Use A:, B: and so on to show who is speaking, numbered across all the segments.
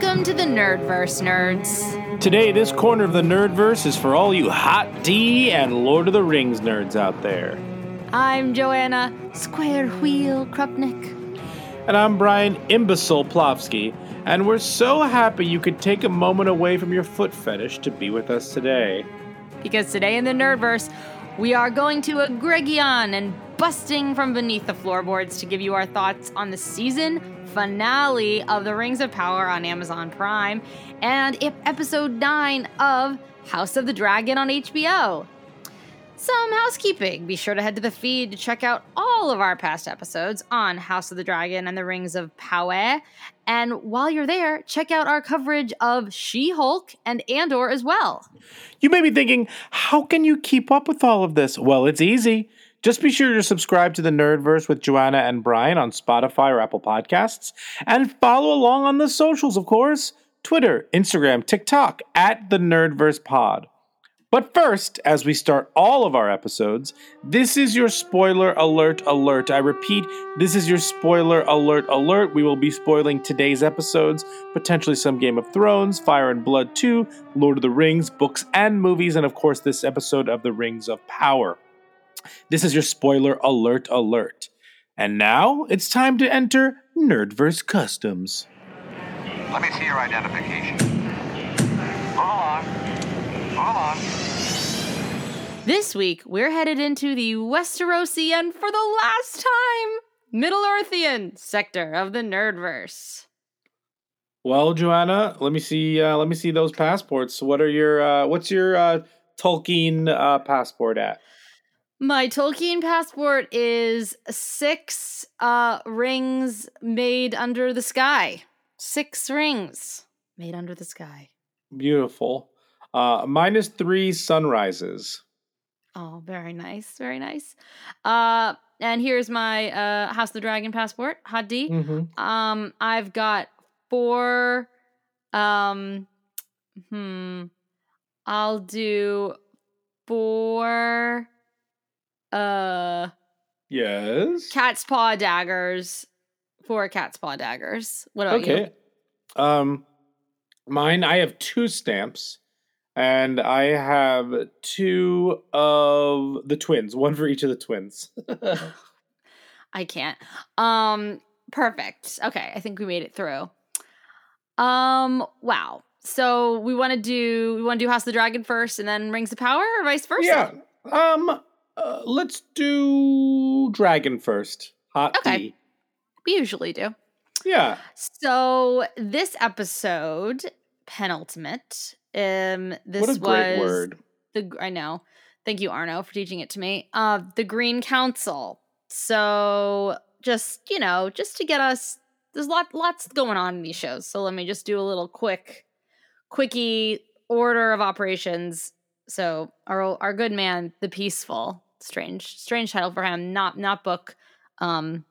A: Welcome to the Nerdverse, nerds.
B: Today, this corner of the Nerdverse is for all you Hot D and Lord of the Rings nerds out there.
A: I'm Joanna Square Wheel Krupnik.
B: And I'm Bryan Imbecile Plofsky, and we're so happy you could take a moment away from your foot fetish to be with us today.
A: Because today in the Nerdverse, we are going to a Gregion and busting from beneath the floorboards to give you our thoughts on the season finale of The Rings of Power on Amazon Prime and ep- episode 9 of House of the Dragon on HBO. Some housekeeping. Be sure to head to the feed to check out all of our past episodes on House of the Dragon and the Rings of Power. And while you're there, check out our coverage of She Hulk and Andor as well.
B: You may be thinking, how can you keep up with all of this? Well, it's easy. Just be sure to subscribe to the Nerdverse with Joanna and Bryan on Spotify or Apple Podcasts, and follow along on the socials, of course Twitter, Instagram, TikTok, at the Nerdverse Pod. But first, as we start all of our episodes, this is your spoiler alert alert. I repeat, this is your spoiler alert alert. We will be spoiling today's episodes, potentially some Game of Thrones, Fire and Blood 2, Lord of the Rings, books and movies, and of course, this episode of The Rings of Power. This is your spoiler alert alert. And now it's time to enter Nerdverse Customs.
C: Let me see your identification. Hold on. Hold on.
A: This week, we're headed into the Westerosian for the last time, Middle Earthian sector of the Nerdverse.
B: Well, Joanna, let me see. Uh, let me see those passports. What are your? Uh, what's your uh, Tolkien uh, passport at?
A: My Tolkien passport is six uh, rings made under the sky. Six rings made under the sky.
B: Beautiful. Uh, minus three sunrises.
A: Oh, very nice, very nice. Uh, and here's my uh, House of the Dragon passport, Hot D.
B: Mm-hmm.
A: Um, I've got four. Um, hmm. I'll do four. Uh,
B: Yes.
A: cat's paw daggers. Four cat's paw daggers. What about you?
B: Okay. Um, mine. I have two stamps, and I have two of the twins. One for each of the twins.
A: I can't. Um, perfect. Okay, I think we made it through. Um, wow. So we want to do we want to do House of the Dragon first, and then Rings of Power, or vice versa.
B: yeah. Um. Uh, let's do dragon first. Hot
A: Okay.
B: D.
A: we usually do.
B: Yeah.
A: So this episode, penultimate. Um, this
B: what a great
A: was
B: word.
A: the I know. Thank you, Arno, for teaching it to me. Uh, the Green Council. So just you know, just to get us, there's lot lots going on in these shows. So let me just do a little quick, quickie order of operations. So our our good man, the Peaceful, strange strange title for him. Not not book. Um,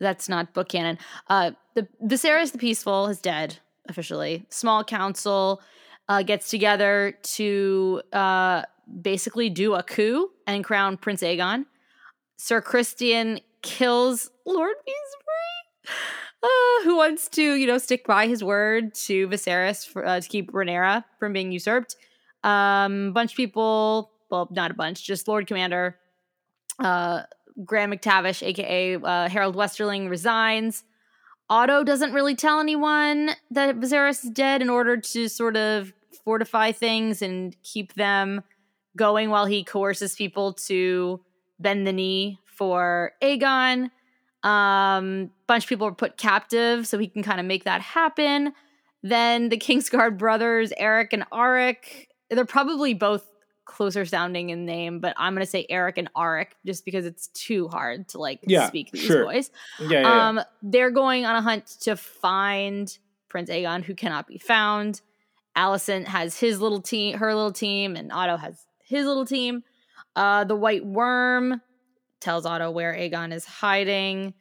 A: that's not book canon. Uh, the Viserys the Peaceful is dead officially. Small council uh, gets together to uh, basically do a coup and crown Prince Aegon. Sir Criston kills Lord Beesbury, uh, who wants to, you know, stick by his word to Viserys for, uh, to keep Rhaenyra from being usurped. Um, bunch of people, well, not a bunch, just Lord Commander uh, Graham McTavish, aka uh, Harold Westerling, resigns. Otto doesn't really tell anyone that Viserys is dead in order to sort of fortify things and keep them going while he coerces people to bend the knee for Aegon. Um, bunch of people are put captive so he can kind of make that happen. Then the Kingsguard brothers, Erryk and Arryk, they're probably both closer sounding in name, but I'm gonna say Erryk and Arryk just because it's too hard to like
B: Yeah,
A: speak these
B: sure.
A: boys.
B: Yeah, yeah, yeah.
A: Um, they're going on a hunt to find Prince Aegon, who cannot be found. Alicent has his little team, her little team, and Otto has his little team. Uh, the White Worm tells Otto where Aegon is hiding.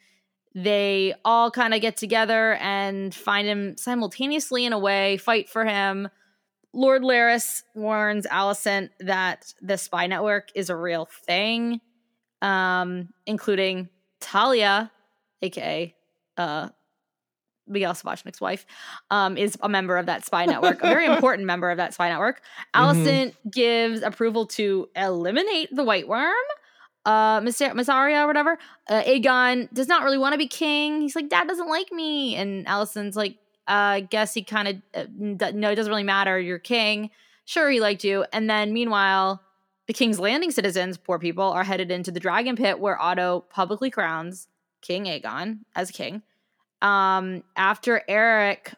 A: They all kind of get together and find him simultaneously in a way, fight for him. Lord Larys warns Alicent that the spy network is a real thing, um, including Talya, aka uh, Miguel Sapochnik's wife, um, is a member of that spy network, a very important member of that spy network. Alicent gives approval to eliminate the White Worm. Uh, Miss Mysaria or whatever. Uh, Aegon does not really want to be king. He's like, Dad doesn't like me, and Allison's like, uh, guess he kind of uh, no, it doesn't really matter. You're king. Sure, he liked you. And then meanwhile, the King's Landing citizens, poor people, are headed into the Dragon Pit where Otto publicly crowns King Aegon as king. Um, after Erryk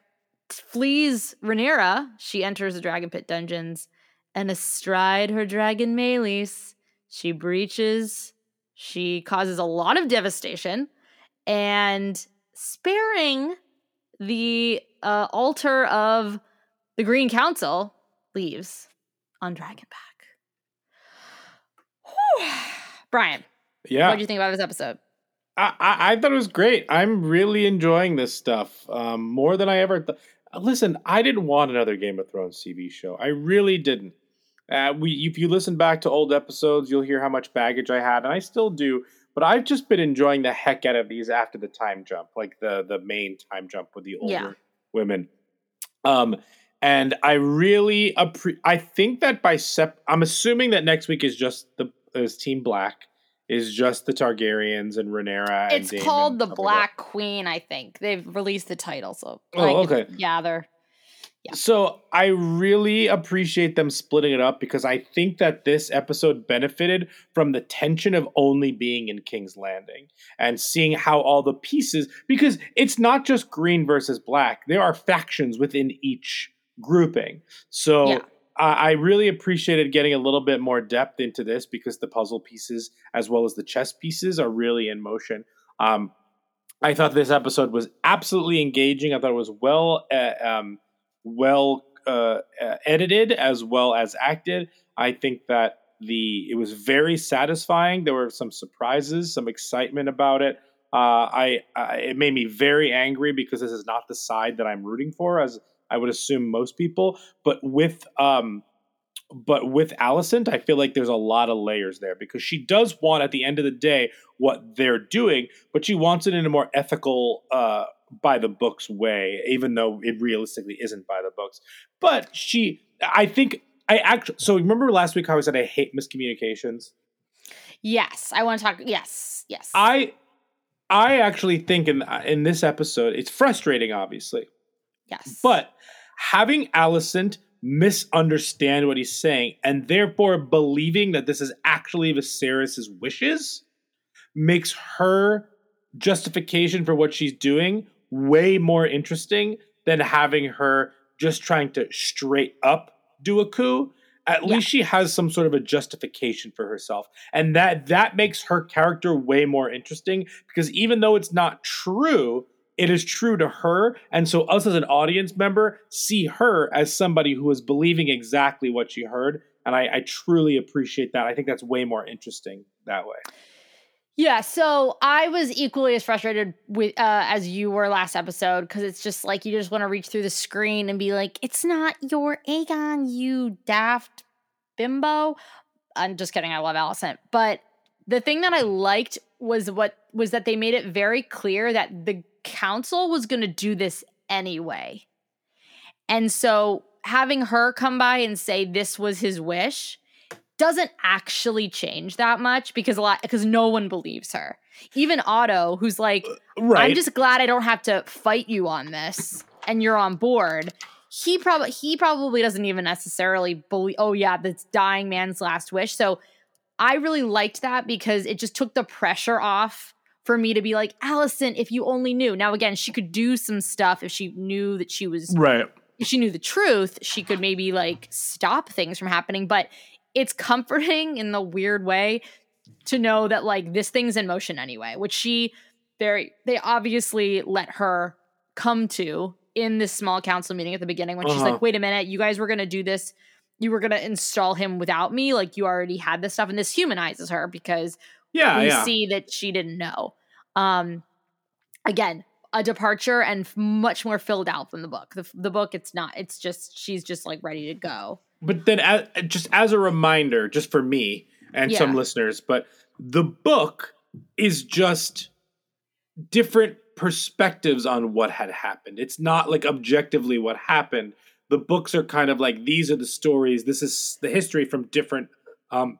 A: flees Rhaenyra, she enters the Dragon Pit dungeons, and astride her dragon Meleys, she breaches. She causes a lot of devastation, and sparing the uh, altar of the Green Council, leaves on Dragonback. Whew. Bryan,
B: yeah.
A: what do you think about this episode?
B: I, I, I thought it was great. I'm really enjoying this stuff um, more than I ever thought. Listen, I didn't want another Game of Thrones TV show. I really didn't. Uh, we, if you listen back to old episodes, you'll hear how much baggage I had, and I still do. But I've just been enjoying the heck out of these after the time jump, like the the main time jump with the older
A: Yeah.
B: women. Um, and I really appre- I think that by sep, I'm assuming that next week is just the is Team Black is just the Targaryens and Rhaenyra.
A: It's
B: Daemon
A: called the
B: stuff like that.
A: Black Queen, I think. They've released the title, so
B: Oh, okay.
A: gather. Yeah.
B: So I really appreciate them splitting it up because I think that this episode benefited from the tension of only being in King's Landing and seeing how all the pieces because it's not just green versus black. There are factions within each grouping. So
A: Yeah.
B: I I really appreciated getting a little bit more depth into this because the puzzle pieces as well as the chess pieces are really in motion. Um, I thought this episode was absolutely engaging. I thought it was well uh, um, well uh, uh, edited as well as acted. I think that the it was very satisfying. There were some surprises, some excitement about it. Uh, I, I it made me very angry because this is not the side that I'm rooting for, as I would assume most people. But with um, but with Alicent, I feel like there's a lot of layers there because she does want, at the end of the day, what they're doing, but she wants it in a more ethical, uh, by the books way, even though it realistically isn't by the books. But she, I think, I actually. So remember last week how I said I hate miscommunications.
A: Yes, I want to talk. Yes, yes.
B: I, I actually think in in this episode, it's frustrating, obviously,
A: yes.
B: But having Alicent misunderstand what he's saying and therefore believing that this is actually Viserys' wishes makes her justification for what she's doing way more interesting than having her just trying to straight up do a coup. At
A: Yeah.
B: least she has some sort of a justification for herself. And that that makes her character way more interesting because even though it's not true, it is true to her. And so us as an audience member see her as somebody who is believing exactly what she heard. And I, I truly appreciate that. I think that's way more interesting that way.
A: Yeah, so I was equally as frustrated with uh, as you were last episode because it's just like you just want to reach through the screen and be like, "It's not your Aegon, you daft bimbo." I'm just kidding. I love Alicent, but the thing that I liked was what was that they made it very clear that the council was going to do this anyway, and so having her come by and say this was his wish doesn't actually change that much because a lot because no one believes her. Even Otto, who's like, uh,
B: Right.
A: I'm just glad I don't have to fight you on this and you're on board. He probably he probably doesn't even necessarily believe oh yeah, that's dying man's last wish. So I really liked that because it just took the pressure off for me to be like, Alicent, if you only knew. Now again, she could do some stuff if she knew that she was
B: right.
A: if she knew the truth, she could maybe like stop things from happening. But it's comforting in the weird way to know that like this thing's in motion anyway, which she very they obviously let her come to in this small council meeting at the beginning when she's
B: Uh-huh.
A: like, wait a minute, you guys were gonna do this, you were gonna install him without me, like you already had this stuff, and this humanizes her because
B: Yeah,
A: we
B: yeah.
A: see that she didn't know. Um, again, a departure and much more filled out than the book. The, the book, it's not. It's just she's just like ready to go.
B: But then, as, just as a reminder, just for me and some listeners, but the book is just different perspectives on what had happened. It's not like objectively what happened. The books are kind of like these are the stories. This is the history from different um,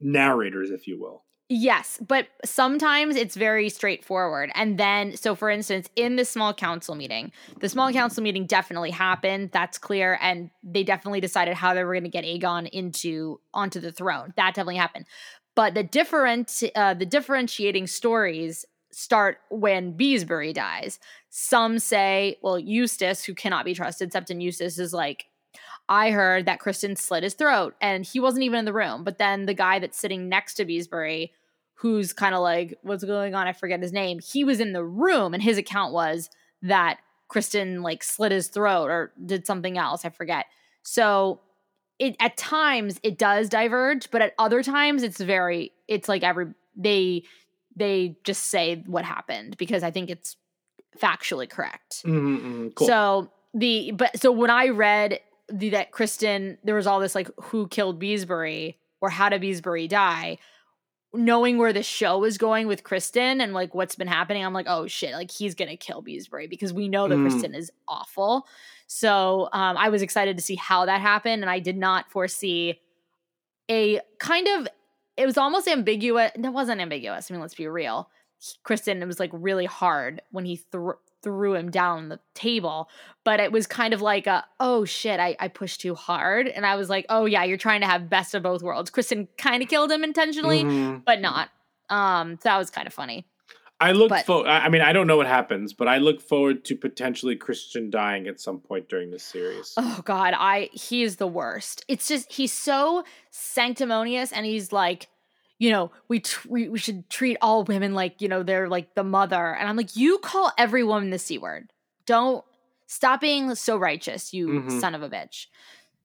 B: narrators, if you will.
A: Yes, but sometimes it's very straightforward. And then, so for instance, in the small council meeting, the small council meeting definitely happened. That's clear, and they definitely decided how they were going to get Aegon into onto the throne. That definitely happened. But the different, uh, the differentiating stories start when Beesbury dies. Some say, well, Eustace, who cannot be trusted, Septon Eustace is like, I heard that Criston slit his throat and he wasn't even in the room. But then the guy that's sitting next to Beesbury, who's kind of like, what's going on? I forget his name. He was in the room and his account was that Criston like slit his throat or did something else. I forget. So it at times it does diverge, but at other times it's very it's like every they they just say what happened because I think it's factually correct.
B: Mm-hmm, cool.
A: So the but so when I read the that Criston, there was all this like who killed Beesbury or how did Beesbury die? Knowing where the show is going with Criston and like what's been happening, I'm like, oh shit, like he's gonna kill Beesbury because we know that
B: Mm.
A: Criston is awful. So um, I was excited to see how that happened, and I did not foresee a kind of it was almost ambiguous. That wasn't ambiguous. I mean, let's be real. He- Criston, it was like really hard when he threw threw him down the table, but it was kind of like a oh shit, I, I pushed too hard, and I was like, oh yeah, you're trying to have best of both worlds. Criston kind of killed him intentionally,
B: Mhm.
A: but not. Um, so that was kind of funny.
B: I look
A: but-
B: for. I I mean, I don't know what happens, but I look forward to potentially Criston dying at some point during this series.
A: Oh God, I he is the worst. It's just he's so sanctimonious, and he's like, you know, we tr- we we should treat all women like you know they're like the mother, and I'm like, you call every woman the c word. Don't stop being so righteous, you
B: Mhm.
A: son of a bitch.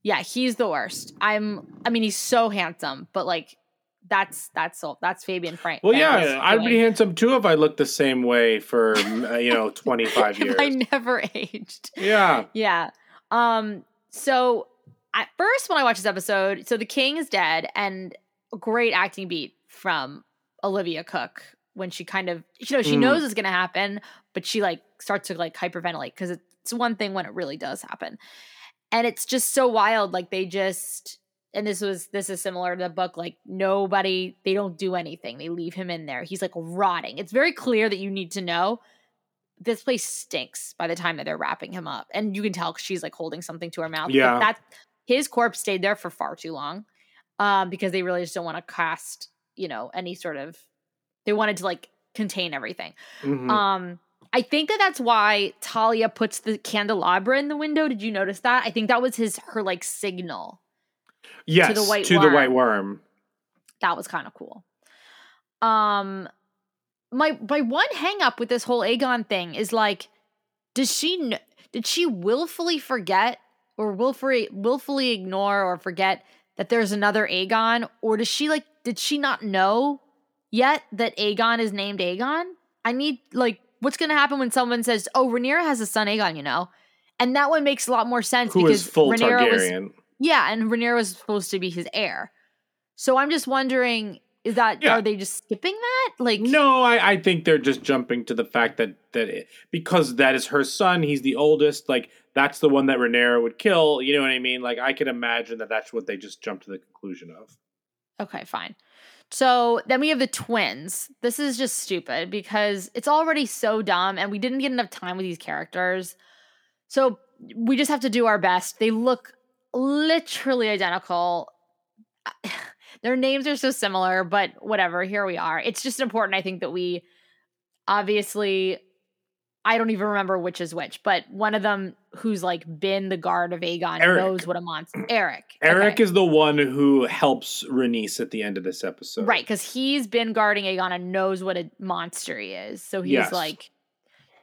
A: Yeah, he's the worst. I'm. I mean, he's so handsome, but like, that's that's all. That's Fabien Frankel.
B: Well, yeah, I'd be handsome too if I looked the same way for uh, you know twenty five years.
A: I never aged.
B: Yeah,
A: Yeah. Um, so at first when I watched this episode, so the king is dead and great acting beat from Olivia Cooke when she kind of you know, she
B: Mm.
A: knows it's gonna happen, but she like starts to like hyperventilate because it's one thing when it really does happen. And it's just so wild. Like they just and this was this is similar to the book, like nobody they don't do anything. They leave him in there. He's like rotting. It's very clear that you need to know this place stinks by the time that they're wrapping him up. And you can tell she's like holding something to her mouth.
B: Yeah.
A: that his corpse stayed there for far too long. Um, because they really just don't want to cast, you know, any sort of they wanted to like contain everything.
B: Mhm.
A: Um, I think that that's why Talya puts the candelabra in the window. Did you notice that? I think that was his her like signal.
B: yes,
A: the white
B: to the white worm.
A: That was kind of cool. Um, my my one hang up with this whole Aegon thing is like, does she did she willfully forget or willfully willfully ignore or forget that there's another Aegon, or does she like did she not know yet that Aegon is named Aegon? I need like what's gonna happen when someone says, "Oh, Rhaenyra has a son Aegon," you know, and that one makes a lot more sense
B: Who
A: because
B: is full
A: Rhaenyra was
B: Targaryen?
A: yeah, and Rhaenyra was supposed to be his heir. So I'm just wondering, is that
B: Yeah.
A: are they just skipping that? Like
B: No, I, I think they're just jumping to the fact that that it, because that is her son, he's the oldest. Like that's the one that Rhaenyra would kill. You know what I mean? Like I can imagine that that's what they just jumped to the conclusion of.
A: Okay, fine. So then we have the twins. This is just stupid because it's already so dumb and we didn't get enough time with these characters. So we just have to do our best. They look literally identical. Their names are so similar, but whatever, here we are. It's just important, I think, that we obviously I don't even remember which is which, but one of them who's like been the guard of Aegon
B: Erryk.
A: knows what a monster. Erryk.
B: Erryk
A: okay.
B: is the one who helps Rhaenys at the end of this episode.
A: right because he's been guarding Aegon and knows what a monster he is. So he's
B: Yes.
A: like,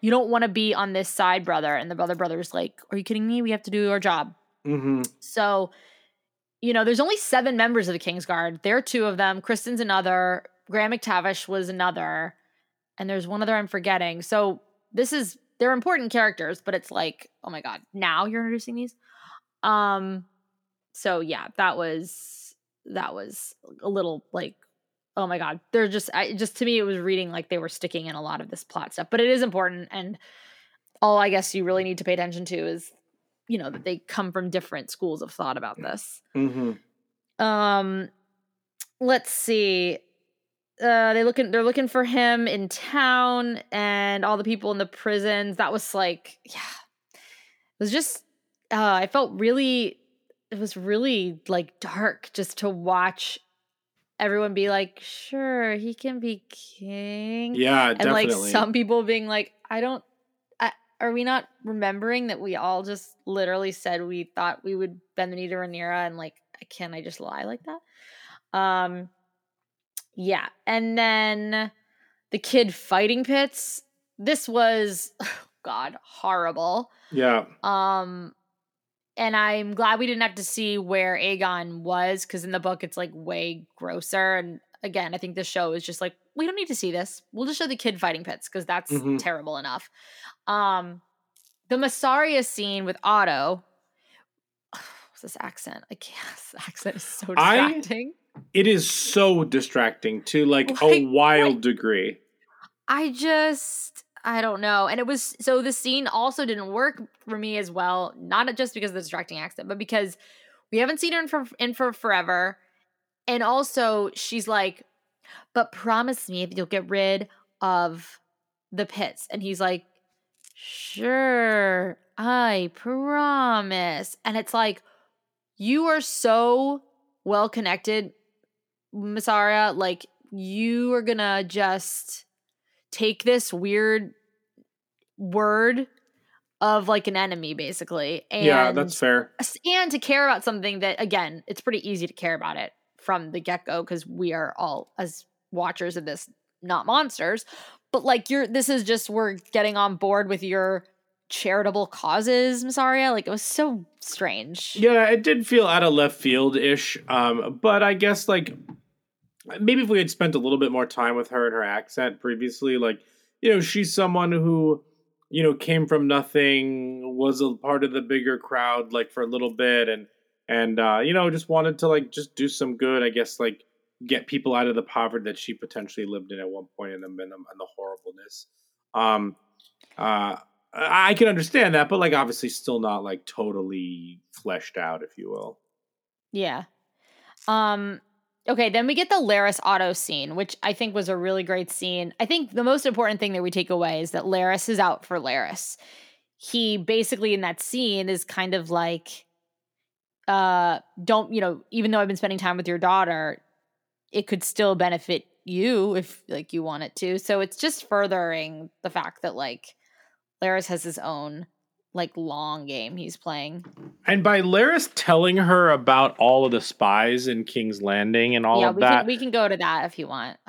A: "You don't want to be on this side, brother." And the brother brother's like, "Are you kidding me? We have to do our job."
B: Mm-hmm.
A: So, you know, there's only seven members of the Kingsguard. There are two of them. Criston's another. Graham McTavish was another. And there's one other I'm forgetting. So this is they're important characters, but it's like, oh my god, now you're introducing these. Um, so yeah, that was that was a little like, oh my god, they're just I just to me it was reading like they were sticking in a lot of this plot stuff, but it is important and all I guess you really need to pay attention to is you know that they come from different schools of thought about this.
B: hmm
A: Um let's see. Uh they looking they're looking for him in town and all the people in the prisons. That was like yeah. It was just uh I felt really it was really like dark just to watch everyone be like, "Sure, he can be king."
B: Yeah,
A: and
B: definitely.
A: like some people being like i don't are we not remembering that we all just literally said we thought we would bend the knee to Rhaenyra and like can i just lie like that um yeah and then the kid fighting pits this was god horrible
B: yeah.
A: um and I'm glad we didn't have to see where Aegon was because in the book it's like way grosser. And again, I think this show is just like, we don't need to see this. We'll just show the kid fighting pits because that's
B: Mhm.
A: terrible enough. Um the Mysaria scene with Otto. What's this accent? I can't this accent is so
B: I-
A: distracting.
B: It is so distracting to like a wild
A: what?
B: degree.
A: I just I don't know. And it was so the scene also didn't work for me as well, not just because of the distracting accent, but because we haven't seen her in for in for forever. And also she's like, but promise me if you'll get rid of the pits. And he's like, Sure, I promise. And it's like, you are so well connected, Mysaria. Like, you are gonna just take this weird word of like an enemy, basically. And
B: yeah, that's fair.
A: and to care about something that again it's pretty easy to care about it from the get-go because we are all as watchers of this not monsters but like you're this is just we're getting on board with your charitable causes Mysaria like it was so strange
B: Yeah, it did feel out of left field ish. Um, but I guess like maybe if we had spent a little bit more time with her and her accent previously, like you know, she's someone who you know came from nothing, was a part of the bigger crowd like for a little bit, and and uh, you know just wanted to like just do some good. I guess like get people out of the poverty that she potentially lived in at one point in the in the, in the horribleness. Um, uh, I can understand that, but like obviously still not like totally fleshed out, if you will.
A: yeah um okay then we get the Larys Otto scene which I think was a really great scene I think the most important thing that we take away is that Larys is out for Larys he basically in that scene is kind of like uh don't you know even though i've been spending time with your daughter it could still benefit you if like you want it to. So it's just furthering the fact that like Larys has his own like long game he's playing.
B: And by Larys telling her about all of the spies in King's Landing and all
A: yeah
B: of
A: we
B: that,
A: can we can go to that if you want.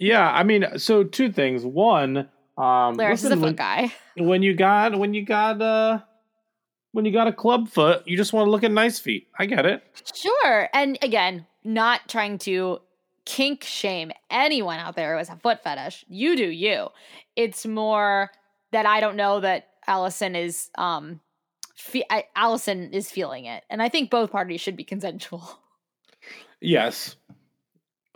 B: Yeah, I mean, so two things. One, um,
A: Larys is a
B: listen,
A: foot
B: when,
A: guy.
B: when you got when you got uh when you got a club foot, you just want to look at nice feet. I get it.
A: Sure. And again, not trying to kink shame anyone out there who has a foot fetish. You do you. It's more that I don't know that Alicent is um fe- I, Alicent is feeling it. And I think both parties should be consensual.
B: Yes.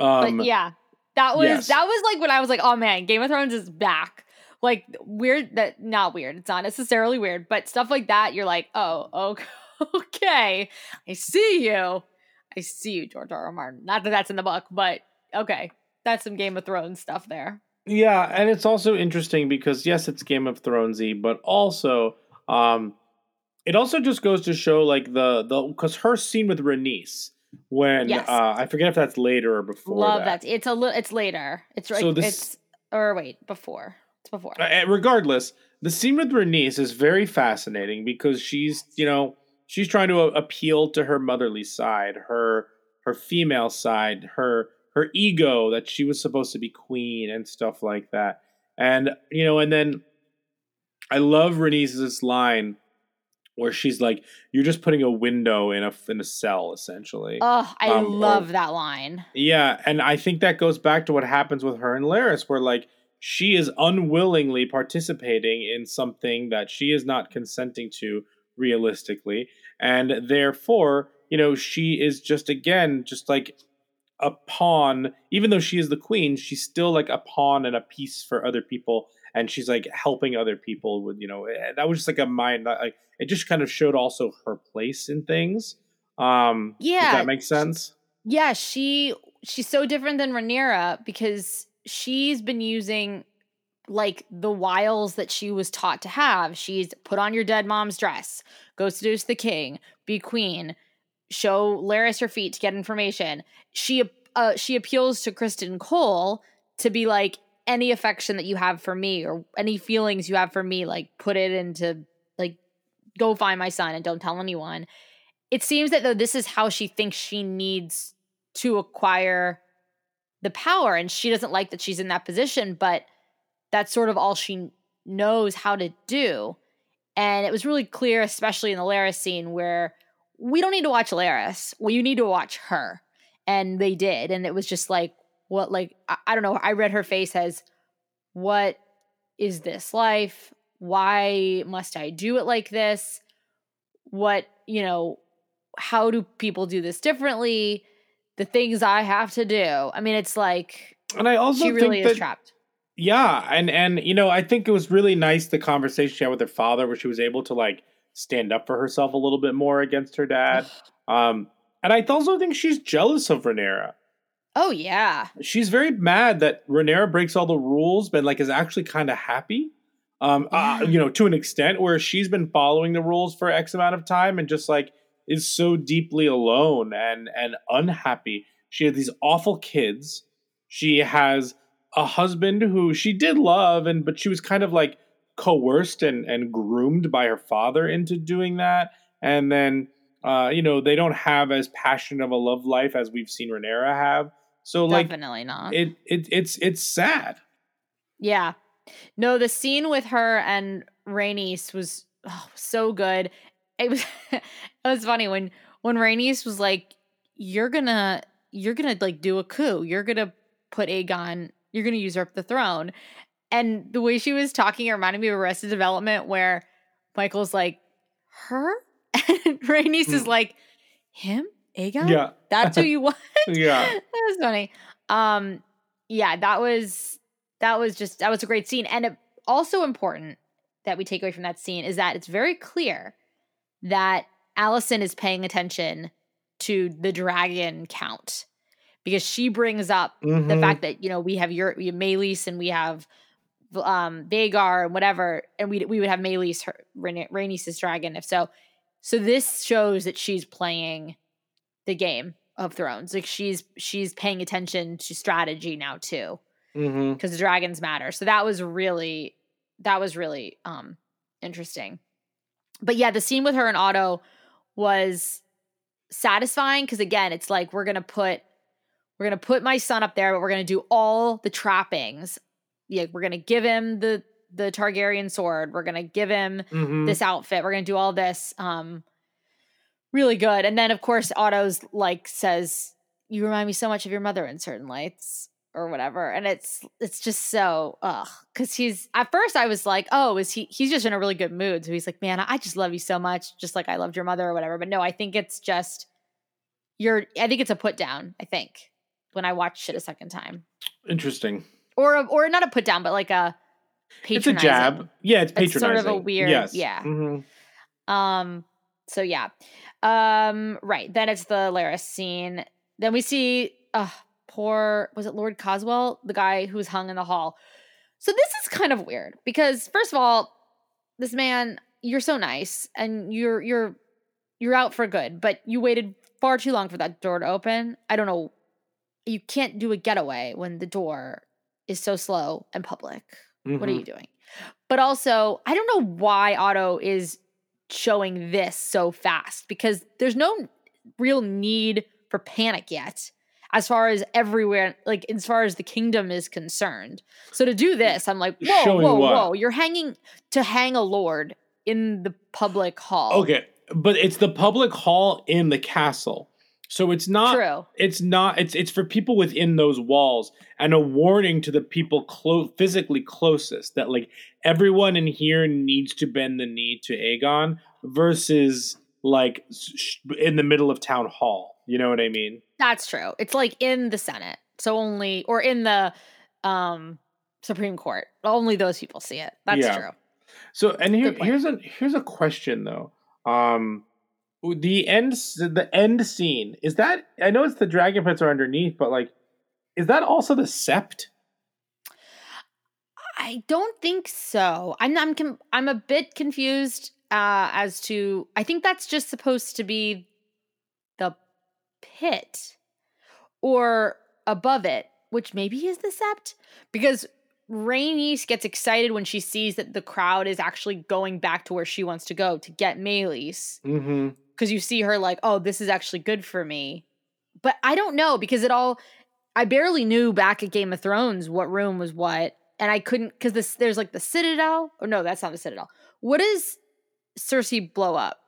B: Um,
A: but yeah, that was
B: yes.
A: that was like when I was like, "Oh man, Game of Thrones is back." Like weird that not weird. It's not necessarily weird, but stuff like that you're like, "Oh, okay. I see you. I see you, George R. R. Martin." Not that that's in the book, but okay. That's some Game of Thrones stuff there.
B: Yeah, and it's also interesting because yes, it's Game of Thronesy, but also um it also just goes to show like the the because her scene with Rhaenys when
A: Yes.
B: uh I forget if that's later or before
A: Love
B: that.
A: that. It's a little it's later. It's right
B: So this-
A: it's or wait, before. Before.
B: Uh, regardless, the scene with Rhaenys is very fascinating because she's, you know, she's trying to appeal to her motherly side, her her female side, her her ego that she was supposed to be queen and stuff like that. And you know, and then I love Rhaenys's line where she's like, "You're just putting a window in a in a cell, essentially."
A: Oh, I
B: Um, or-
A: love that line.
B: Yeah, and I think that goes back to what happens with her and Larys, where like she is unwillingly participating in something that she is not consenting to realistically, and therefore, you know, she is just again just like a pawn. Even though she is the queen, she's still like a pawn and a piece for other people, and she's like helping other people with you know eh, that was just like a mind like it just kind of showed also her place in things. Um, does
A: Yeah.
B: that makes sense.
A: Yeah, she she's so different than Rhaenyra because she's been using like the wiles that she was taught to have. She's put on your dead mom's dress, go seduce the king, be queen, show Larys her feet to get information. She uh, she appeals to Criston Cole to be like any affection that you have for me or any feelings you have for me, like put it into like go find my son and don't tell anyone. It seems that though this is how she thinks she needs to acquire the power and she doesn't like that she's in that position but that's sort of all she knows how to do. And it was really clear especially in the Larys scene where we don't need to watch Larys. Well you need to watch her. And they did. And it was just like what like I, I don't know. I read her face as what is this life? Why must i do it like this? What you know how do people do this differently the things i have to do i mean it's like
B: And I also
A: she really
B: think
A: is
B: that,
A: trapped
B: Yeah, and and you know, I think it was really nice the conversation she had with her father, where she was able to like stand up for herself a little bit more against her dad. Um, and I also think she's jealous of Rhaenyra.
A: oh yeah
B: She's very mad that Rhaenyra breaks all the rules, but like is actually kind of happy. Um, uh, you know, to an extent where she's been following the rules for X amount of time and just like is so deeply alone and and unhappy. She has these awful kids. She has a husband who she did love, and but she was kind of like coerced and and groomed by her father into doing that. And then uh, you know, they don't have as passionate of a love life as we've seen Rhaenyra have. So like
A: definitely not
B: it it it's it's sad.
A: Yeah. No, the scene with her and Rhaenys was oh, so good. It was it was funny when when Rhaenys was like, You're gonna you're gonna like do a coup. You're gonna put Aegon, you're gonna usurp the throne. And the way she was talking it reminded me of Arrested Development where Michael's like, Her? And Rhaenys is
B: Hmm.
A: like, Him? Aegon?
B: Yeah.
A: That's who you want?
B: Yeah.
A: that was funny. Um, yeah, that was that was just that was a great scene, and it, also important that we take away from that scene is that it's very clear that Alicent is paying attention to the dragon count because she brings up the
B: Mhm.
A: fact that you know we have your we have Meleys and we have um Vhagar and whatever, and we we would have Meleys her Rhaen- Rhaenys' dragon if so. So this shows that she's playing the game of Thrones. Like she's she's paying attention to strategy now too
B: Mm-hmm.
A: because the dragons matter. So that was really that was really um interesting. But yeah, the scene with her and Otto was satisfying because again, it's like we're gonna put we're gonna put my son up there, but we're gonna do all the trappings. Yeah, we're gonna give him the the Targaryen sword. We're gonna give him
B: Mm-hmm.
A: this outfit. We're gonna do all this. Um, really good. And then of course Otto's like says, "You remind me so much of your mother in certain lights." Or whatever, and it's it's just so ugh. Because he's at first I was like, oh, is he? He's just in a really good mood. So he's like, man, I just love you so much, just like I loved your mother or whatever. But no, I think it's just you're. I think it's a put down. I think when I watched it a second time,
B: Interesting.
A: or a, or not a put down, but like a
B: It's a jab. Yeah, it's
A: It's sort of a weird-
B: Yes.
A: yeah.
B: Mhm.
A: Um, so yeah. Um, right. Then it's the Larys scene. Then we see uh poor was it Lord Caswell, the guy who was hung in the hall. So this is kind of weird because first of all, this man, you're so nice and you're you're you're out for good, but you waited far too long for that door to open. I don't know. You can't do a getaway when the door is so slow and public. What are
B: Mhm.
A: you doing? But also, I don't know why Otto is showing this so fast because there's no real need for panic yet as far as everywhere like as far as the kingdom is concerned. So to do this, I'm like, whoa,
B: Showing
A: whoa,
B: what?
A: whoa, you're hanging to hang a lord in the public hall.
B: Okay, but it's the public hall in the castle. So it's not
A: True.
B: it's not it's it's for people within those walls and a warning to the people clo- physically closest that like everyone in here needs to bend the knee to Aegon versus like sh- in the middle of town hall. You know what I mean?
A: That's true. It's like in the Senate. So only or in the um Supreme Court. Only those people see it. That's
B: Yeah.
A: true.
B: So and here here's a here's a question though. Um the end the end scene is that I know it's the dragon pits are underneath, but like is that also the sept?
A: I don't think so. I'm I'm I'm a bit confused uh as to I think that's just supposed to be the pit or above it, which maybe is the sept because Rhaenys gets excited when she sees that the crowd is actually going back to where she wants to go to get.
B: Mm-hmm.
A: because you see her like, oh, this is actually good for me. But I don't know because it all I barely knew back at Game of Thrones what room was what, and I couldn't because this there's like the Citadel. Or no, that's not the Citadel. What does Cersei blow up?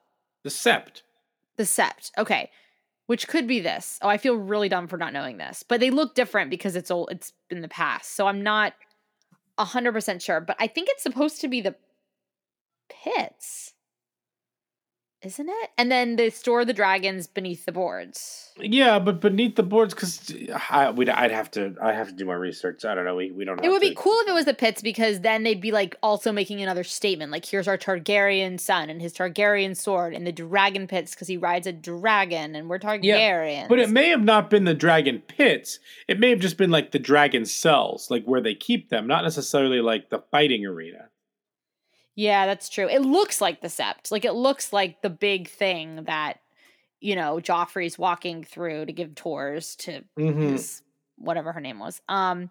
B: The sept.
A: The Sept. Okay. Which could be this. Oh, I feel really dumb for not knowing this. But they look different because it's old it's in the past. So I'm not hundred percent sure. But I think it's supposed to be the pits. Isn't it? And then they store the dragons beneath the boards.
B: Yeah, but beneath the boards, because I would I'd have to I have to do my research. I don't know. We we don't.
A: It would
B: to.
A: be cool if it was the pits because then they'd be like also making another statement. Like, here's our Targaryen son and his Targaryen sword and the dragon pits because he rides a dragon and we're Targaryens.
B: But it may have not been the dragon pits. It may have just been like the dragon cells, like where they keep them, not necessarily like the fighting arena.
A: Yeah, that's true. It looks like the sept. Like it looks like the big thing that, you know, Joffrey's walking through to give tours to
B: Mhm.
A: his whatever her name was. Um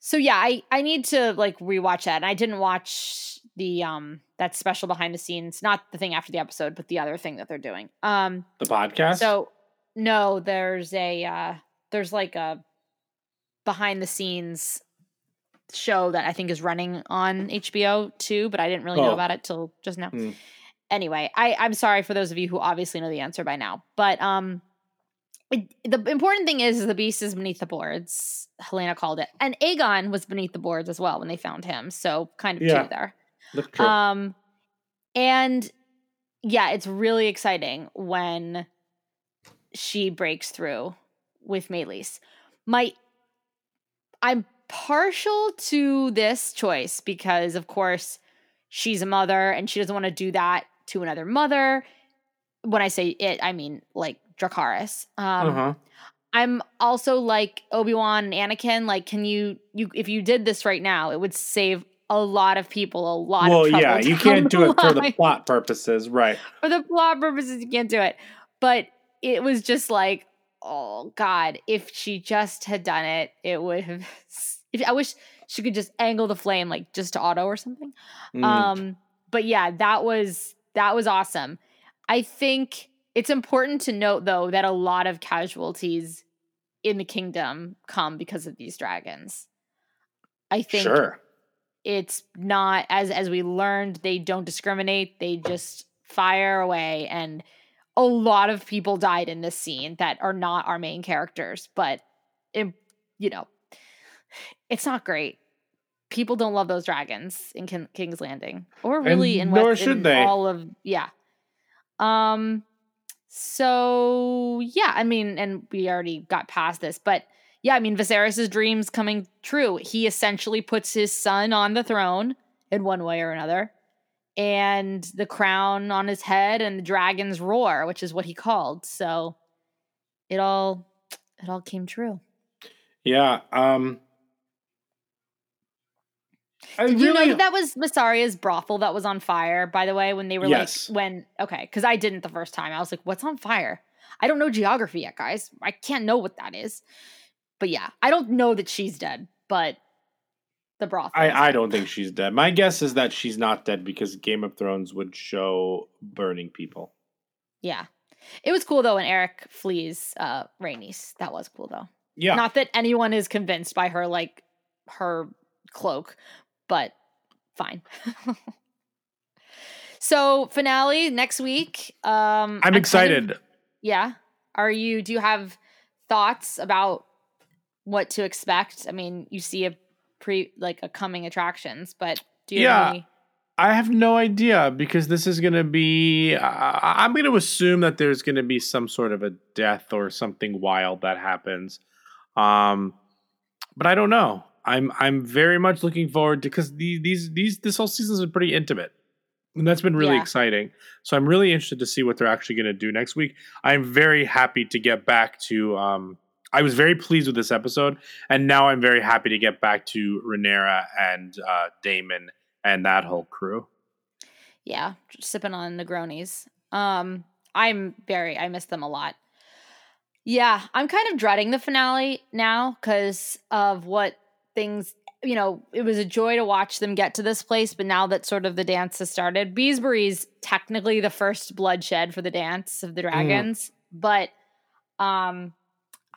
A: so yeah, I I need to like rewatch that. And I didn't watch the um that special behind the scenes, not the thing after the episode, but the other thing that they're doing. Um
B: The podcast.
A: so no, there's a uh there's like a behind the scenes show that I think is running on HBO too, but I didn't really know
B: Oh.
A: about it till just now.
B: Hmm.
A: Anyway, I I'm sorry for those of you who obviously know the answer by now, but um. It, the important thing is, is the beast is beneath the boards. Helaena called it, and Aegon was beneath the boards as well when they found him. So kind of
B: Yeah.
A: two there.
B: True.
A: Um, and yeah, it's really exciting when she breaks through with Meleys. My, I'm partial to this choice because, of course, she's a mother and she doesn't want to do that to another mother. When I say it, I mean like Dracarys. Um,
B: uh-huh.
A: I'm also like Obi Wan and Anakin. Like, can you you if you did this right now, it would save a lot of people a lot
B: Well, yeah, you can't do it for the plot purposes, right?
A: for the plot purposes. You can't do it, but it was just like, oh god, if she just had done it, it would have. If I wish she could just angle the flame like just to Otto or something.
B: Mm.
A: Um, but yeah, that was that was awesome. I think it's important to note though that a lot of casualties in the kingdom come because of these dragons. I think
B: sure.
A: it's not as as we learned they don't discriminate, they just fire away and a lot of people died in this scene that are not our main characters, but it, you know, it's not great. People don't love those dragons in King, King's Landing, or really in
B: nor
A: West,
B: should
A: in
B: they.
A: all of yeah. Um. So yeah, I mean, and we already got past this, but yeah, I mean, Viserys' dreams coming true. He essentially puts his son on the throne in one way or another, and the crown on his head, and the dragon's roar, which is what he called. So it all, it all came true.
B: Yeah. Um. I
A: Did you know
B: really-
A: that that was Mysaria's brothel that was on fire? By the way, when they were
B: Yes.
A: like, when okay, because I didn't the first time. I was like, "What's on fire?" I don't know geography yet, guys. I can't know what that is. But yeah, I don't know that she's dead, but the brothel.
B: I, I don't think she's dead. My guess is that she's not dead because Game of Thrones would show burning people.
A: Yeah. It was cool though when Erryk flees uh Rhaenys. That was cool though.
B: Yeah.
A: Not that anyone is convinced by her like her cloak, but fine. so finale next week. Um
B: I'm
A: kind of-
B: excited.
A: yeah. Are you do you have thoughts about what to expect? I mean, you see a pre like a coming attractions, but do you
B: Yeah.
A: have any
B: I have no idea because this is going to be. Uh, I'm going to assume that there's going to be some sort of a death or something wild that happens. Um, but I don't know. I'm I'm very much looking forward to because these these these this whole season has been pretty intimate, and that's been really
A: Yeah.
B: exciting. So I'm really interested to see what they're actually going to do next week. I'm very happy to get back to. Um, I was very pleased with this episode, and now I'm very happy to get back to Rhaenyra and uh, Daemon and that whole crew.
A: yeah, sipping on Negronis. Um, I'm very I miss them a lot. Yeah, I'm kind of dreading the finale now because of what things. You know, it was a joy to watch them get to this place, but now that sort of the dance has started, Beesbury's technically the first bloodshed for the dance of the dragons, but um,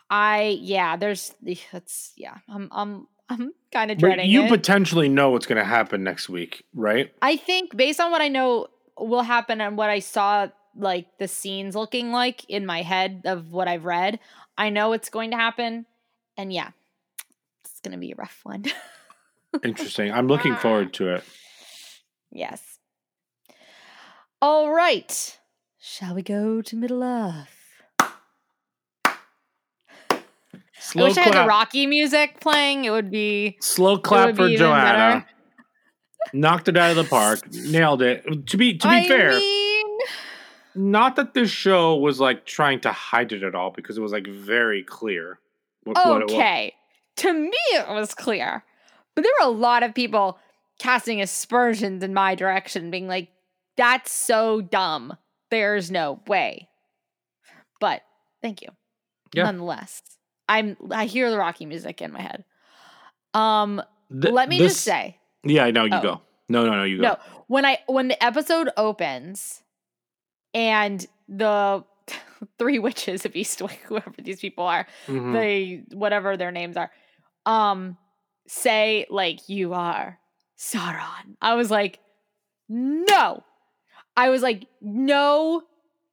A: I yeah, there's it's yeah, I'm I'm I'm kind of
B: But
A: dreading
B: you
A: it.
B: potentially know what's going to happen next week, right?
A: I think based on what I know will happen and what I saw like the scenes looking like in my head of what I've read, I know it's going to happen. And yeah, going to be a rough one.
B: Interesting. I'm looking forward to it.
A: yes. All right. Shall we go to Middle Earth?
B: Slow
A: I wish I had the. Rocky music playing. It would be
B: Slow clap
A: would
B: for Joanna.
A: better.
B: Knocked it out of the park. Nailed it. To be to be
A: I
B: fair,
A: mean,
B: not that this show was like trying to hide it at all because it was like very clear. What, what it was.
A: okay. To me, it was clear. But there were a lot of people casting aspersions in my direction, being like, that's so dumb. There's no way. But thank you.
B: Yeah.
A: Nonetheless. I'm I hear the Rocky music in my head. Um
B: Th-
A: let me
B: this-
A: just say,
B: Yeah, I know you
A: Oh.
B: go. No, no, no, you go.
A: no, when I when the episode opens and the three witches of Eastwick, whoever these people are,
B: Mhm.
A: they whatever their names are um say like you are Sauron. I was like no. I was like no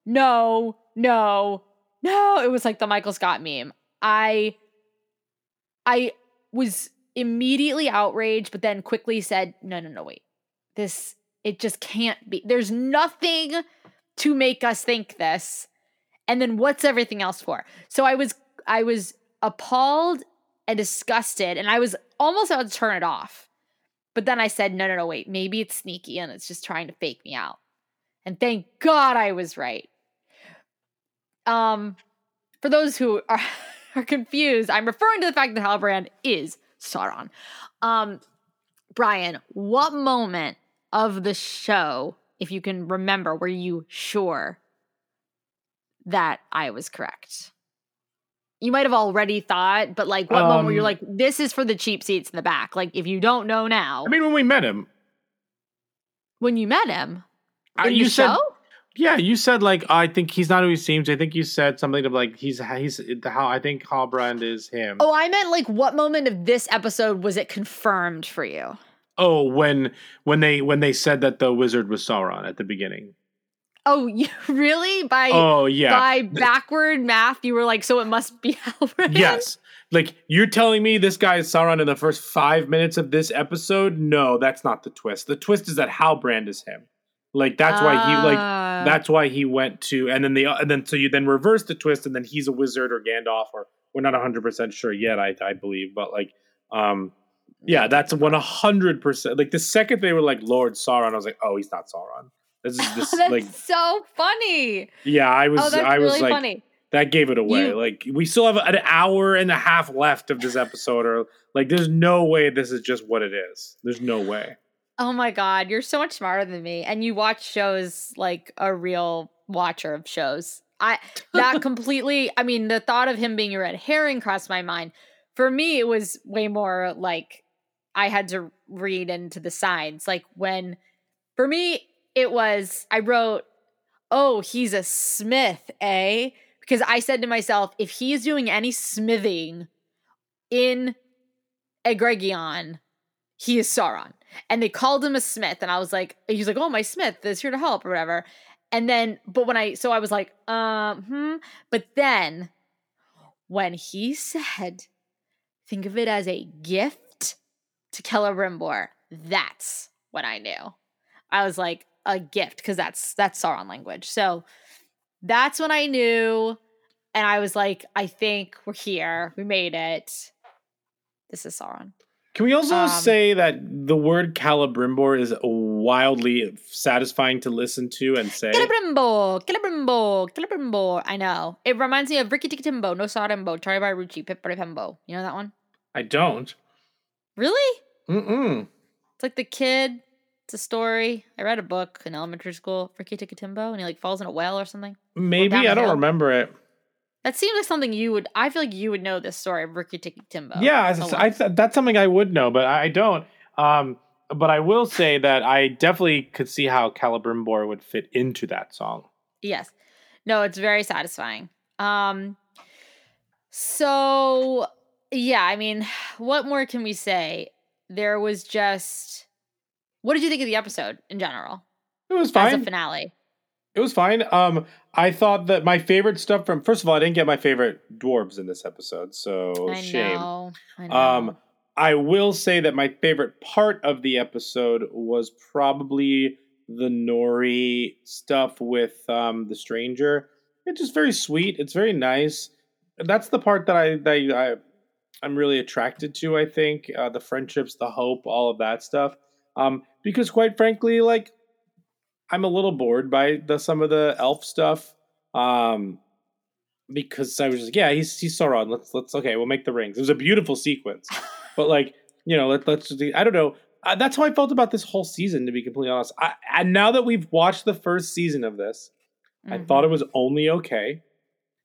A: no no no. It was like the Michael Scott meme. I I was immediately outraged but then quickly said no no no wait. This it just can't be. There's nothing to make us think this. And then what's everything else for? So I was I was appalled and disgusted and I was almost about to turn it off. But then I said, no, no, no, wait, maybe it's sneaky and it's just trying to fake me out. And thank God I was right. Um, for those who are, are confused, I'm referring to the fact that Halbrand is Sauron. Um, Bryan, what moment of the show, if you can remember, were you sure that I was correct? You might have already thought, but like what moment were you
B: Um,
A: like, this is for the cheap seats in the back? Like if you don't know now,
B: I mean, when we met him,
A: when you met him
B: uh, you said,
A: show?
B: yeah, you said like I think he's not who he seems. I think you said something to like he's he's how I think Halbrand is him.
A: Oh, I meant like what moment of this episode was it confirmed for you?
B: Oh, when when they when they said that the wizard was Sauron at the beginning.
A: Oh, you really? By
B: Oh yeah.
A: by backward math, you were like, so it must be Halbrand?
B: Yes. Like you're telling me this guy is Sauron in the first five minutes of this episode? No, that's not the twist. The twist is that Halbrand is him. Like that's why he like
A: Ah.
B: that's why he went to and then the and then so you then reverse the twist and then he's a wizard or Gandalf or we're not hundred percent sure yet. I I believe, but like um yeah, that's one hundred percent. Like the second they were like Lord Sauron, I was like, oh, he's not Sauron. This is this
A: that's
B: like
A: so funny.
B: yeah. I was
A: oh, that's
B: I was
A: really
B: like
A: funny.
B: that gave it away.
A: You-
B: like we still have an hour and a half left of this episode, or like there's no way this is just what it is. There's no way.
A: Oh my god, you're so much smarter than me, and you watch shows like a real watcher of shows. I that completely. I mean, the thought of him being a red herring crossed my mind. For me, it was way more like I had to read into the signs. Like when for me it was I wrote, "Oh, he's a smith, eh?" Because I said to myself, if he is doing any smithing in Eregion, he is Sauron. And they called him a smith, and I was like, he's like, oh, my smith is here to help or whatever. And then, but when I, so I was like, um, hmm. But then when he said, think of it as a gift to Celebrimbor, that's when I knew. I was like, a gift, because that's that's Sauron language. So that's when I knew. And I was like, I think we're here. We made it. This is Sauron.
B: Can we also
A: Um,
B: say that the word Celebrimbor is wildly satisfying to listen to and say?
A: Celebrimbo, Celebrimbo, Celebrimbo. I know. It reminds me of Ricky Tikki Timbo, No Sarimbo, Tari Ruchi, Pipari Pembo. You know that one?
B: I don't.
A: Really?
B: Mm-mm.
A: It's like the kid. It's a story. I read a book in elementary school, Ricky Tikki Timbo, and he like falls in a well or something.
B: Maybe
A: down
B: I don't
A: hill.
B: remember it.
A: That seems like something you would. I feel like you would know this story of Ricky Tikki Timbo.
B: yeah, I, I th- that's something I would know, but I I don't. Um, but I will say that I definitely could see how Celebrimbor would fit into that song.
A: Yes. No, it's very satisfying. Um so yeah, I mean, what more can we say? There was just what did you think of the episode in general
B: It was
A: as
B: fine.
A: a finale?
B: It was fine. Um, I thought that my favorite stuff from first of all, I didn't get my favorite dwarves in this episode, so
A: I
B: shame.
A: know. I know.
B: Um, I will say that my favorite part of the episode was probably the Nori stuff with um, the stranger. It's just very sweet. It's very nice. That's the part that I that I I'm really attracted to. I think uh, the friendships, the hope, all of that stuff. Um, because quite frankly, like I'm a little bored by the some of the elf stuff. Um, because I was just yeah, he's he's Sauron. Let's let's okay, we'll make the rings. It was a beautiful sequence, but like you know, let, let's just, I don't know. Uh, that's how I felt about this whole season, to be completely honest. I, and now that we've watched the first season of this, I thought it was only okay,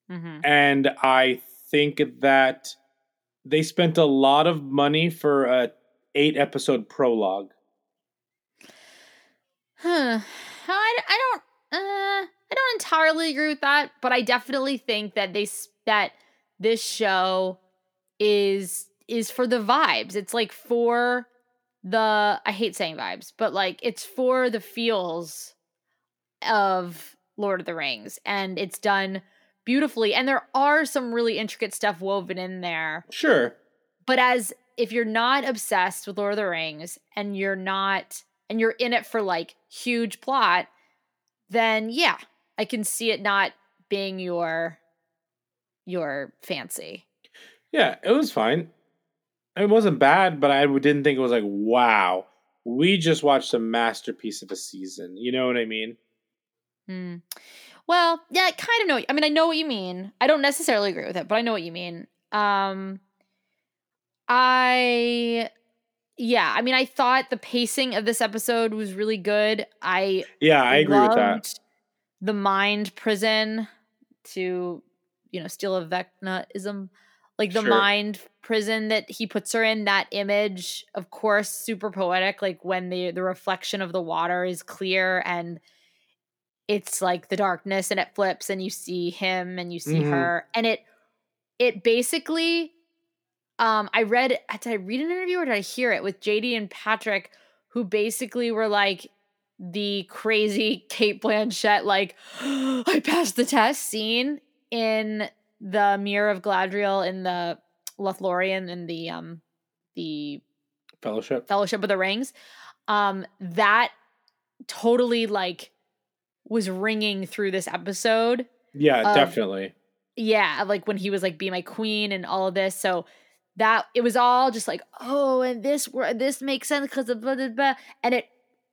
A: Mhm.
B: and I think that they spent a lot of money for a eight episode prologue.
A: Huh. I, I don't uh I don't entirely agree with that, but I definitely think that they that this show is is for the vibes. It's like for the I hate saying vibes, but like it's for the feels of Lord of the Rings and it's done beautifully and there are some really intricate stuff woven in there
B: Sure,
A: but as if you're not obsessed with Lord of the Rings and you're not and you're in it for like huge plot, then yeah, I can see it not being your your fancy.
B: yeah, it was fine. It wasn't bad, but I didn't think it was like wow. We just watched a masterpiece of a season. You know what I mean?
A: Hmm. Well, yeah, I kind of know. I mean, I know what you mean. I don't necessarily agree with it, but I know what you mean. Um, I, yeah, I mean, I thought the pacing of this episode was really good. I
B: Yeah, I agree with that.
A: The mind prison to, you know, steal a Vecnaism. Like the
B: Sure.
A: mind prison that he puts her in, that image, of course, super poetic. Like when the the reflection of the water is clear and it's like the darkness and it flips and you see him and you see
B: Mhm.
A: her. And it it basically um I read did I read an interview or did I hear it with JD and Patrick who basically were like the crazy Cate Blanchett like I passed the test scene in the Mirror of Galadriel in the Lothlorien in the um the
B: Fellowship.
A: Fellowship of the Rings. Um that totally like was ringing through this episode
B: Yeah, definitely.
A: yeah, like when he was like be my queen and all of this. So that it was all just like, oh, and this this makes sense because of blah, blah, blah. and it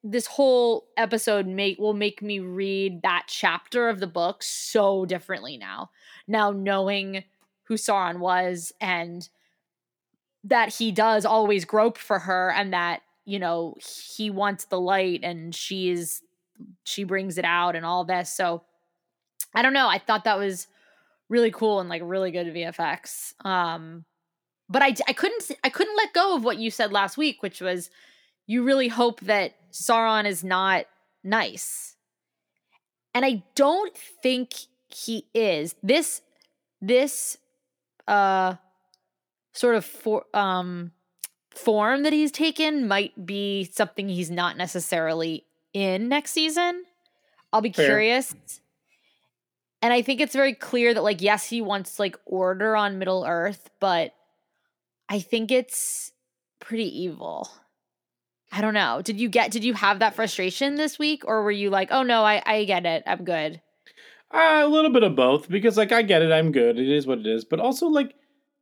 A: this whole episode make will make me read that chapter of the book so differently now. Now knowing who Sauron was and that he does always grope for her and that you know he wants the light and she's she brings it out and all this so i don't know i thought that was really cool and like really good vfx um but I I couldn't I couldn't let go of what you said last week, which was you really hope that Sauron is not nice. And I don't think he is. This this uh sort of for um form that he's taken might be something he's not necessarily in next season. I'll be
B: Fair.
A: curious. And I think it's very clear that like yes, he wants like order on Middle Earth, but I think it's pretty evil. I don't know. Did you get did you have that frustration this week or were you like, "Oh no, I I get it. I'm good."
B: Uh, a little bit of both because like I get it, I'm good. It is what it is. But also like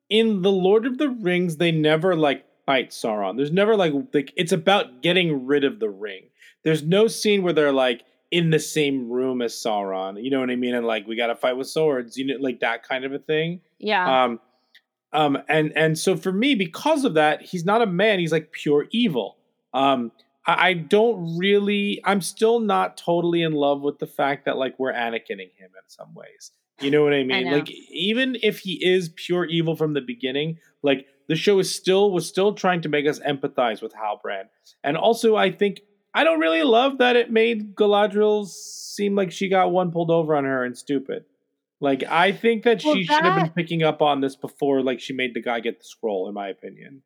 B: in the Lord of the Rings, they never like fight Sauron. There's never like like it's about getting rid of the ring. There's no scene where they're like in the same room as Sauron. You know what I mean? And like we got to fight with swords. You know, like that kind of a thing.
A: Yeah.
B: Um, um, and and so for me, because of that, he's not a man. He's like pure evil. Um, I, I don't really. I'm still not totally in love with the fact that like we're Anakining him in some ways. You know what I mean?
A: know.
B: Like even if he is pure evil from the beginning, like the show is still was still trying to make us empathize with Halbrand. And also, I think I don't really love that it made Galadriel seem like she got one pulled over on her and stupid. Like I think that
A: Well,
B: she should have been picking up on this before, like she made the guy get the scroll. In my opinion,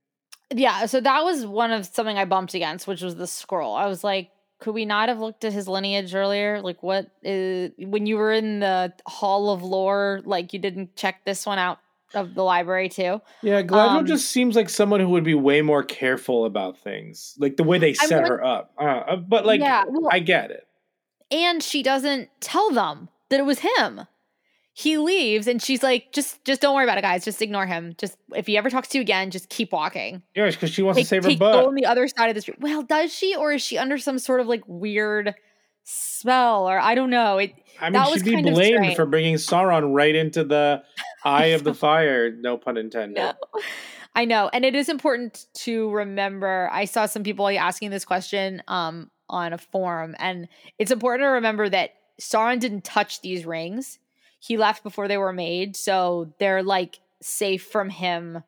A: Yeah, so that was one of something I bumped against, which was the scroll. I was like, could we not have looked at his lineage earlier? Like, what is when you were in the Hall of Lore, like you didn't check this one out of the library too?
B: yeah, Galadriel
A: Um,
B: just seems like someone who would be way more careful about things, like the way they
A: I
B: set her up. Uh, but like,
A: Yeah, well-
B: I get it.
A: And she doesn't tell them that it was him. He leaves, and she's like, "Just, just don't worry about it, guys. Just ignore him. Just if he ever talks to you again, just keep walking.
B: Yeah, because she wants
A: Take,
B: to save her
A: take, go on the other side of the street. Well, does she, or is she under some sort of like weird spell, or I don't know. It
B: I mean,
A: that
B: she'd be blamed for bringing Sauron right into the eye of the fire. No pun intended.
A: No. I know. And it is important to remember. I saw some people asking this question um, on a forum, and it's important to remember that Sauron didn't touch these rings. He left before they were made, so they're like safe from him.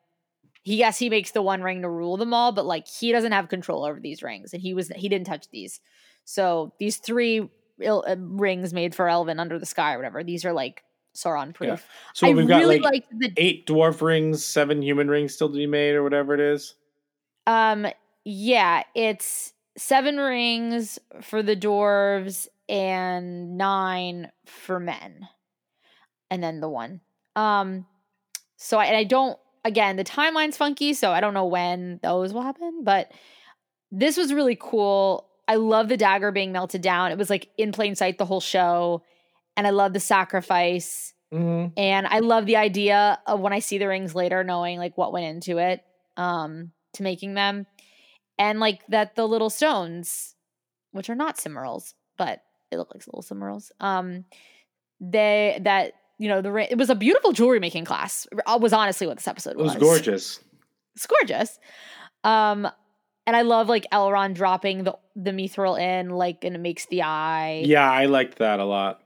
A: He yes, he makes the one ring to rule them all, but like he doesn't have control over these rings, and he was he didn't touch these. So these three il- uh, rings made for Elven under the sky or whatever, these are like Sauron proof.
B: So
A: I
B: we've got
A: really
B: like
A: the
B: eight dwarf rings, seven human rings still to be made, or whatever it is.
A: Um, yeah, it's seven rings for the dwarves and nine for men, and then the one. Um, so I, and I don't. Again, the timeline's funky, so I don't know when those will happen. But this was really cool. I love the dagger being melted down. It was like in plain sight the whole show, and I love the sacrifice.
B: Mm-hmm.
A: And I love the idea of when I see the rings later, knowing like what went into it um, to making them. And like that the little stones, which are not Silmarils, but they look like little Silmarils. Um, they that you know the ri- it was a beautiful jewelry making class. uh, Was honestly what this episode was.
B: It
A: was.
B: gorgeous.
A: It's gorgeous. Um, and I love like Elrond dropping the the mithril in, like, and it makes the eye.
B: Yeah, I liked that a lot.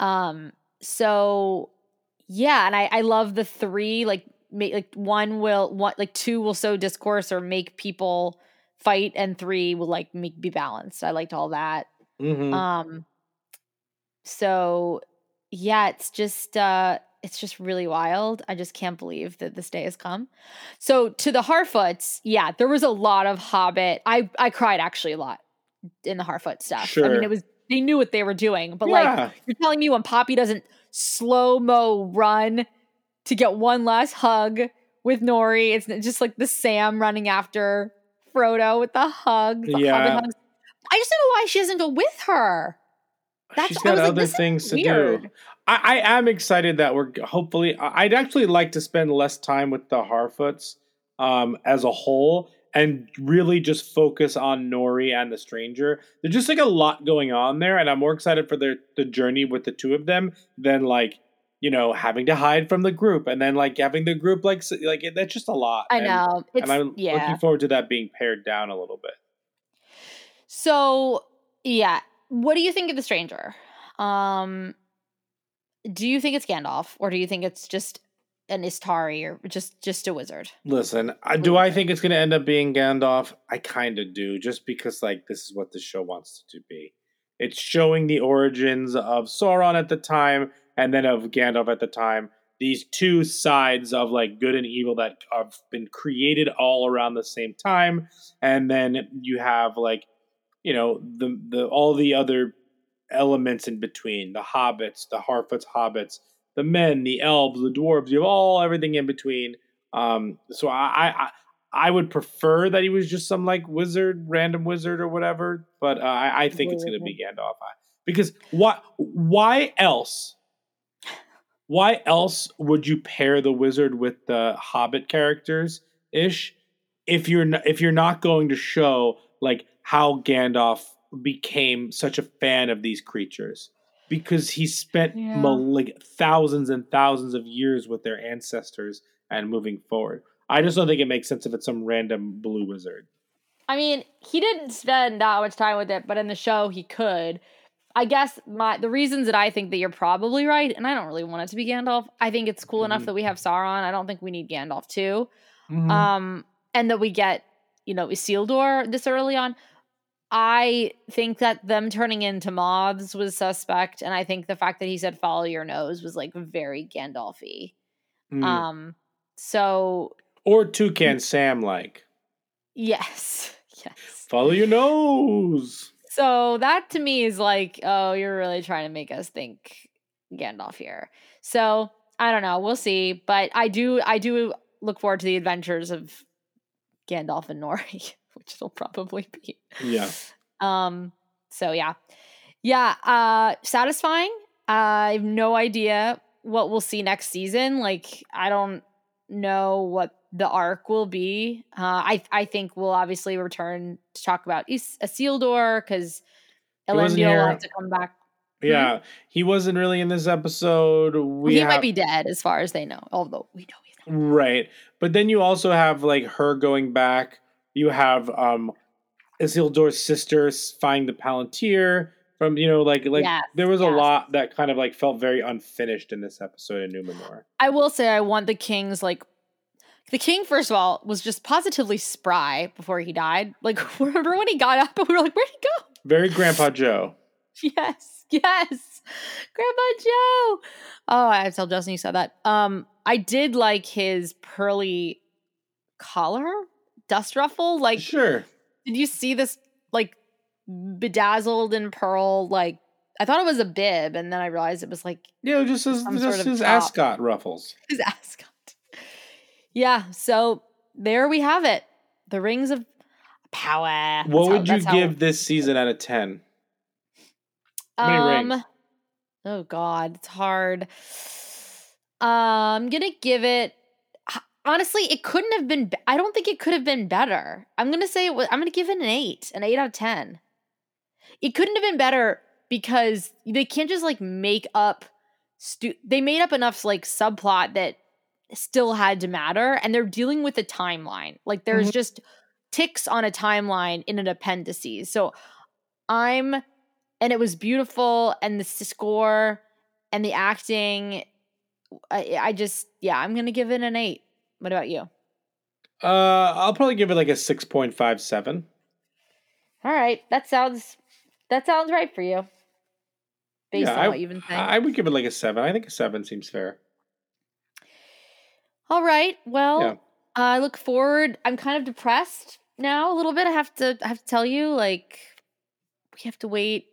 A: Um, so yeah, and I I love the three like make like one will one like two will sow discourse or make people fight, and three will like make be balanced. I liked all that.
B: hmm
A: Um, so yeah, it's just uh it's just really wild. I just can't believe that this day has come. So to the Harfoots, yeah, there was a lot of Hobbit. I I cried actually a lot in the Harfoot stuff. I mean, it was they knew what they were doing, but
B: yeah.
A: like you're telling me when Poppy doesn't slow mo run to get one last hug with Nori, it's just like the Sam running after Frodo with the hug. The
B: Yeah.
A: Hobbit hugs. I just don't know why she doesn't go with her. That's
B: she's got
A: was like,
B: other things to
A: weird.
B: do. I, I am excited that we're hopefully. I'd actually like to spend less time with the Harfoots um, as a whole and really just focus on Nori and the stranger. There's just like a lot going on there, and I'm more excited for their the journey with the two of them than like you know having to hide from the group and then like having the group like like that's just a lot.
A: I
B: And-
A: know. It's
B: and I'm
A: yeah.
B: looking forward to that being pared down a little bit.
A: So yeah, what do you think of the stranger? Um, do you think it's Gandalf, or do you think it's just an Istari or just just a wizard.
B: Listen, I, do I think it's going to end up being Gandalf? I kind of do, just because like this is what the show wants it to be. It's showing the origins of Sauron at the time, and then of Gandalf at the time. These two sides of like good and evil that have been created all around the same time, and then you have like, you know, the the all the other elements in between the hobbits, the Harfoots hobbits, the men, the elves, the dwarves, you have all everything in between. Um, so I, I I would prefer that he was just some like wizard, random wizard or whatever. But uh, I, I think it's going to be Gandalf because why? Why else? Why else would you pair the wizard with the Hobbit characters ish if you're not, if you're not going to show like how Gandalf became such a fan of these creatures? because he spent
A: Yeah.
B: like thousands and thousands of years with their ancestors and moving forward. I just don't think it makes sense if it's some random blue wizard.
A: I mean, he didn't spend that much time with it, but in the show he could. I guess my the reasons that I think that you're probably right, and I don't really want it to be Gandalf. I think it's cool enough
B: Mhm.
A: that we have Sauron. I don't think we need Gandalf too.
B: Mm-hmm.
A: Um, and that we get, you know, Isildur this early on. I think that them turning into moths was suspect, and I think the fact that he said "follow your nose" was like very Gandalfy.
B: Mm.
A: Um, so
B: or Toucan Sam like.
A: yes, yes.
B: Follow your nose.
A: So that to me is like, oh, you're really trying to make us think Gandalf here. So I don't know. We'll see. But I do, I do look forward to the adventures of Gandalf and Nori, which it'll probably be.
B: Yeah.
A: Um. So yeah, yeah. Uh, satisfying. I have no idea what we'll see next season. Like, I don't know what the arc will be. Uh, I I think we'll obviously return to talk about Is- Isildur because
B: He wasn't
A: Elendil will have to come back.
B: Yeah. He wasn't really in this episode. We
A: he
B: have,
A: might be dead as far as they know, although we know he's not.
B: Right. But then you also have like her going back. You have um Isildur's sister finding the Palantir from you know like like
A: Yes,
B: there was a lot that kind of like felt very unfinished in this episode of Numenor.
A: I will say I want the king's like the king first of all was just positively spry before he died. Like remember when he got up and we were like, where'd he go?
B: Very Grandpa Joe.
A: Yes, yes. Grandpa Joe. Oh, I tell Justin you said that. Um, I did like his pearly collar, dust ruffle. Like,
B: Sure.
A: did you see this like bedazzled in pearl? Like, I thought it was a bib, and then I realized it was like
B: Yeah, just his just
A: sort of
B: his
A: top.
B: ascot ruffles.
A: his ascot. Yeah, so there we have it. The rings of power.
B: What
A: That's how-
B: would you
A: how-
B: give this season out of ten? Many rings?
A: Oh God, it's hard. Uh, I'm gonna give it. Honestly, it couldn't have been. be- I don't think it could have been better. I'm gonna say it was. I'm gonna give it an eight, an eight out of ten. It couldn't have been better because they can't just like make up. Stu- they made up enough like subplot that still had to matter, and they're dealing with a timeline. Like there's mm-hmm. just ticks on a timeline in an appendices. So I'm and it was beautiful and the score and the acting I, I just yeah i'm gonna give it an eight what about you
B: Uh, I'll probably give it like a six point five seven.
A: all right that sounds that sounds right for you based on
B: I,
A: what you've been saying
B: I would give it like a seven. I think a seven seems fair.
A: all right well
B: Yeah.
A: i look forward i'm kind of depressed now a little bit i have to i have to tell you like we have to wait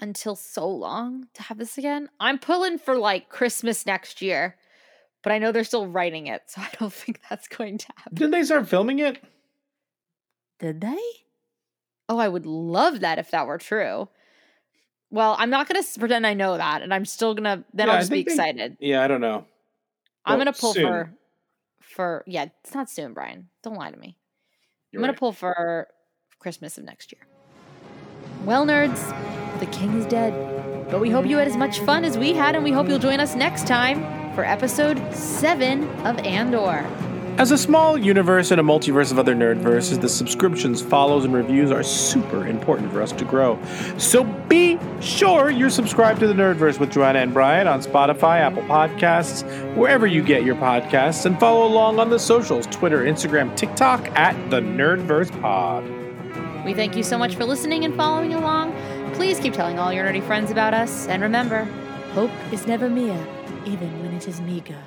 A: until so long to have this again i'm pulling for like christmas next year but i know they're still writing it so i don't think that's going to happen
B: Didn't they start filming it?
A: Did they? Oh, I would love that if that were true. Well, I'm not going to pretend I know that, and I'm still gonna. Then
B: Yeah,
A: I'll just be
B: think they-
A: excited.
B: Yeah, I don't know.
A: I'm
B: Well,
A: gonna pull
B: soon.
A: for, for yeah, it's not soon, Bryan. Don't lie to me.
B: You're
A: I'm gonna
B: right.
A: pull for Christmas of next year. Well, nerds, the king is dead, but we hope you had as much fun as we had, and we hope you'll join us next time for episode seven of Andor.
B: As a small universe and a multiverse of other nerdverses, the subscriptions, follows, and reviews are super important for us to grow. So be sure you're subscribed to the Nerdverse with Joanna and Bryan on Spotify, Apple Podcasts, wherever you get your podcasts, and follow along on the socials Twitter, Instagram, TikTok at the Nerdverse Pod.
A: We thank you so much for listening and following along. Please keep telling all your nerdy friends about us. And remember, hope is never mere, even when it is meager.